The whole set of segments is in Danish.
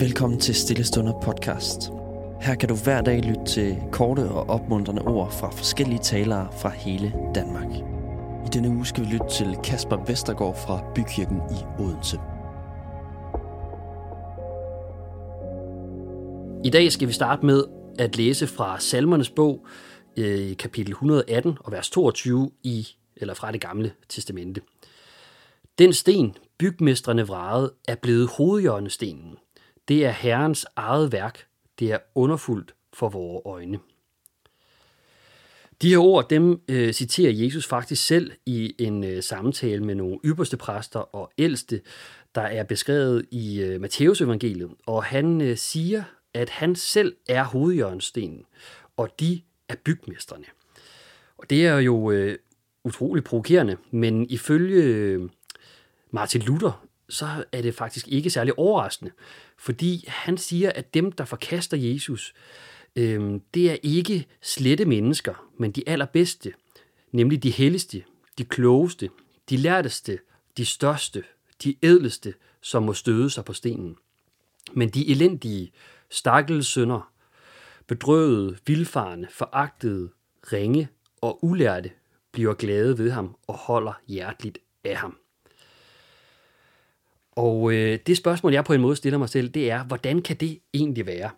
Velkommen til Stillestunder podcast. Her kan du hver dag lytte til korte og opmuntrende ord fra forskellige talere fra hele Danmark. I denne uge skal vi lytte til Kasper Vestergaard fra Bykirken i Odense. I dag skal vi starte med at læse fra Salmernes bog, øh, kapitel 118 og vers 22 i eller fra det gamle testamente. Den sten, bygmestrene vragede, er blevet hovedhjørnestenen. Det er Herrens eget værk. Det er underfuldt for vores øjne. De her ord, dem øh, citerer Jesus faktisk selv i en øh, samtale med nogle ypperste præster og ældste, der er beskrevet i øh, Matteus evangeliet. Og han øh, siger, at han selv er hovedjørnstenen, og de er bygmestrene. Og det er jo øh, utroligt provokerende, men ifølge øh, Martin Luther, så er det faktisk ikke særlig overraskende, fordi han siger, at dem, der forkaster Jesus, øh, det er ikke slette mennesker, men de allerbedste, nemlig de helligste, de klogeste, de lærteste, de største, de ædleste, som må støde sig på stenen. Men de elendige, stakkels sønder, bedrøvede, vilfarne, foragtede, ringe og ulærte bliver glade ved ham og holder hjerteligt af ham. Og øh, det spørgsmål, jeg på en måde stiller mig selv, det er, hvordan kan det egentlig være?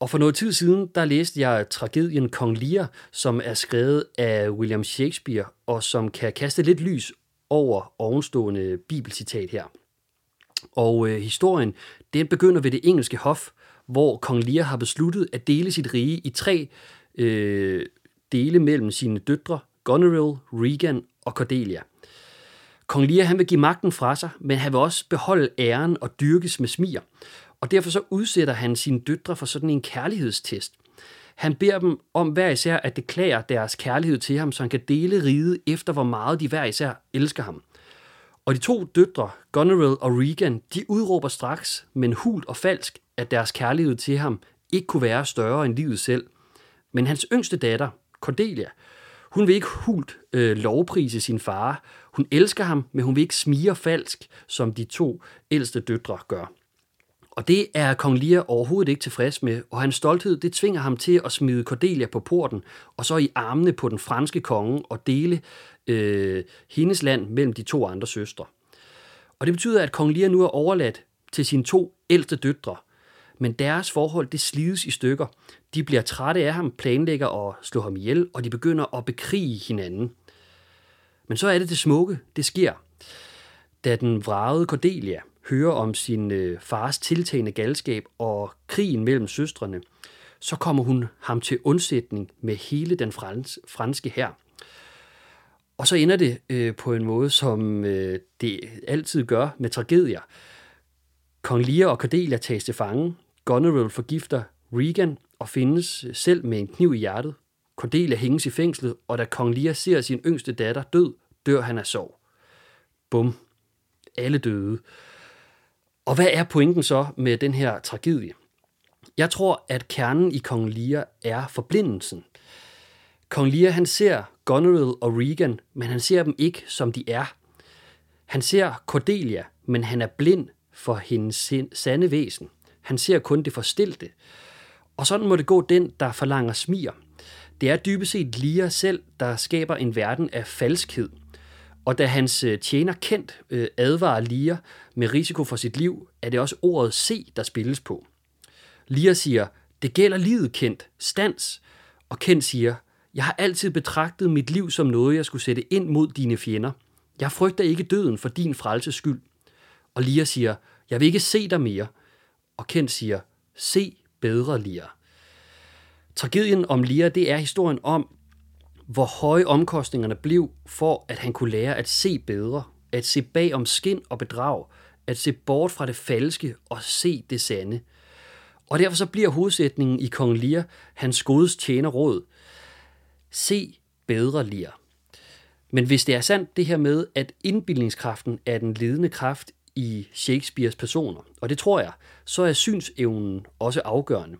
Og for noget tid siden, der læste jeg tragedien Kong Lear, som er skrevet af William Shakespeare, og som kan kaste lidt lys over ovenstående bibelcitat her. Og øh, historien, den begynder ved det engelske hof, hvor kong Lear har besluttet at dele sit rige i tre øh, dele mellem sine døtre, Goneril, Regan og Cordelia. Kong Lear han vil give magten fra sig, men han vil også beholde æren og dyrkes med smier. Og derfor så udsætter han sine døtre for sådan en kærlighedstest. Han beder dem om hver især at deklare deres kærlighed til ham, så han kan dele riget efter, hvor meget de hver især elsker ham. Og de to døtre, Goneril og Regan, de udråber straks, men hult og falsk, at deres kærlighed til ham ikke kunne være større end livet selv. Men hans yngste datter, Cordelia, hun vil ikke hult øh, lovprise sin far. Hun elsker ham, men hun vil ikke smige falsk, som de to ældste døtre gør. Og det er kong Lear overhovedet ikke tilfreds med, og hans stolthed det tvinger ham til at smide Cordelia på porten, og så i armene på den franske konge og dele øh, hendes land mellem de to andre søstre. Og det betyder, at kong Lear nu er overladt til sine to ældste døtre, men deres forhold det slides i stykker. De bliver trætte af ham, planlægger at slå ham ihjel, og de begynder at bekrige hinanden. Men så er det det smukke, det sker. Da den vragede Cordelia hører om sin øh, fars tiltagende galskab og krigen mellem søstrene, så kommer hun ham til undsætning med hele den frans, franske her. Og så ender det øh, på en måde, som øh, det altid gør med tragedier. Kong Lear og Cordelia tages til fange. Goneril forgifter Regan og findes øh, selv med en kniv i hjertet. Cordelia hænges i fængslet, og da kong Lear ser sin yngste datter død, dør han af sorg. Bum. Alle døde. Og hvad er pointen så med den her tragedie? Jeg tror, at kernen i kong Lear er forblindelsen. Kong Lear han ser Goneril og Regan, men han ser dem ikke, som de er. Han ser Cordelia, men han er blind for hendes sande væsen. Han ser kun det forstilte. Og sådan må det gå den, der forlanger smier. Det er dybest set Lia selv, der skaber en verden af falskhed – og da hans øh, tjener kendt øh, advarer Lia med risiko for sit liv, er det også ordet se, der spilles på. Lia siger, det gælder livet kendt, Stans. Og Kent siger, jeg har altid betragtet mit liv som noget, jeg skulle sætte ind mod dine fjender. Jeg frygter ikke døden for din frelses skyld. Og Lia siger, jeg vil ikke se dig mere. Og Kent siger, se bedre, Lia. Tragedien om Lia, det er historien om, hvor høje omkostningerne blev for, at han kunne lære at se bedre, at se bag om skin og bedrag, at se bort fra det falske og se det sande. Og derfor så bliver hovedsætningen i Kong Lear hans godes tjener råd. Se bedre Lear. Men hvis det er sandt det her med, at indbildningskraften er den ledende kraft i Shakespeares personer, og det tror jeg, så er synsevnen også afgørende.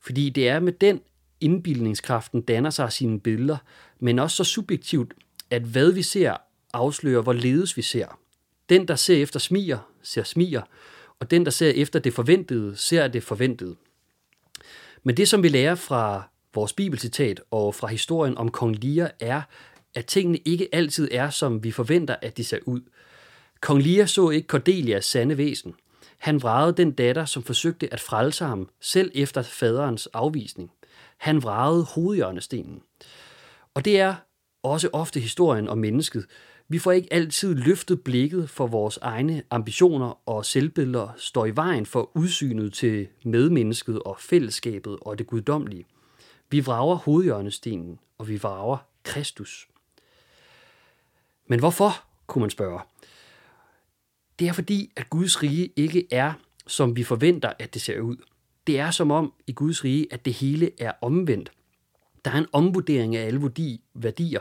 Fordi det er med den indbildningskraften danner sig sine billeder, men også så subjektivt, at hvad vi ser afslører, hvorledes vi ser. Den, der ser efter smier, ser smier, og den, der ser efter det forventede, ser det forventede. Men det, som vi lærer fra vores bibelcitat og fra historien om kong Lear, er, at tingene ikke altid er, som vi forventer, at de ser ud. Kong Lear så ikke Cordelias sande væsen. Han vragede den datter, som forsøgte at frelse ham, selv efter faderens afvisning. Han vragede hovedhjørnestenen. Og det er også ofte historien om mennesket. Vi får ikke altid løftet blikket for vores egne ambitioner og selvbilleder står i vejen for udsynet til medmennesket og fællesskabet og det guddommelige. Vi vrager hovedhjørnestenen, og vi vrager Kristus. Men hvorfor, kunne man spørge. Det er fordi, at Guds rige ikke er, som vi forventer, at det ser ud. Det er som om i Guds rige, at det hele er omvendt. Der er en omvurdering af alle værdier.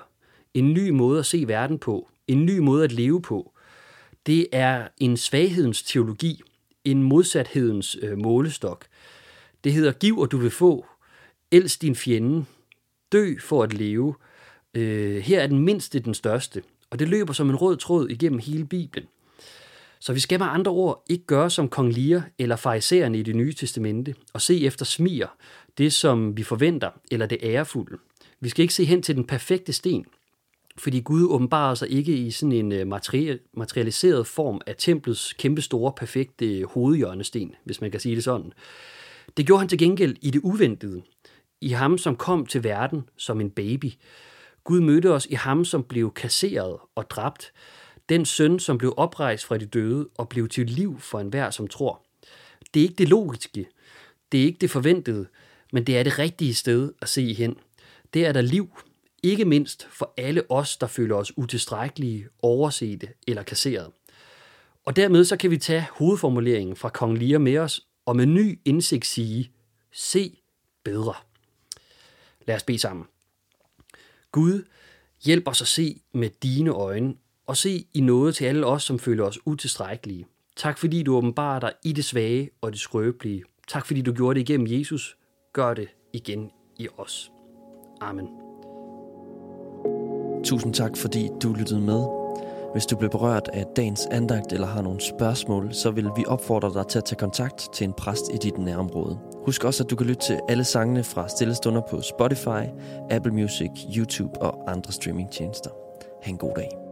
En ny måde at se verden på. En ny måde at leve på. Det er en svaghedens teologi. En modsathedens øh, målestok. Det hedder, giv og du vil få. Elsk din fjende. Dø for at leve. Øh, her er den mindste den største. Og det løber som en rød tråd igennem hele Bibelen. Så vi skal med andre ord ikke gøre som kong Lear eller farisæerne i det nye testamente og se efter smier, det som vi forventer, eller det ærefulde. Vi skal ikke se hen til den perfekte sten, fordi Gud åbenbarer sig ikke i sådan en øh, materialiseret form af templets kæmpestore, perfekte øh, hovedhjørnesten, hvis man kan sige det sådan. Det gjorde han til gengæld i det uventede, i ham, som kom til verden som en baby. Gud mødte os i ham, som blev kasseret og dræbt, den søn, som blev oprejst fra de døde og blev til liv for enhver, som tror. Det er ikke det logiske, det er ikke det forventede, men det er det rigtige sted at se hen. Det er der liv, ikke mindst for alle os, der føler os utilstrækkelige, oversete eller kasseret. Og dermed så kan vi tage hovedformuleringen fra Kong Lear med os, og med ny indsigt sige, se bedre. Lad os bede sammen. Gud, hjælp os at se med dine øjne og se i noget til alle os, som føler os utilstrækkelige. Tak fordi du åbenbarer dig i det svage og det skrøbelige. Tak fordi du gjorde det igennem Jesus. Gør det igen i os. Amen. Tusind tak, fordi du lyttede med. Hvis du blev berørt af dagens andagt eller har nogle spørgsmål, så vil vi opfordre dig til at tage kontakt til en præst i dit nærområde. Husk også, at du kan lytte til alle sangene fra Stillestunder på Spotify, Apple Music, YouTube og andre streamingtjenester. Ha' en god dag.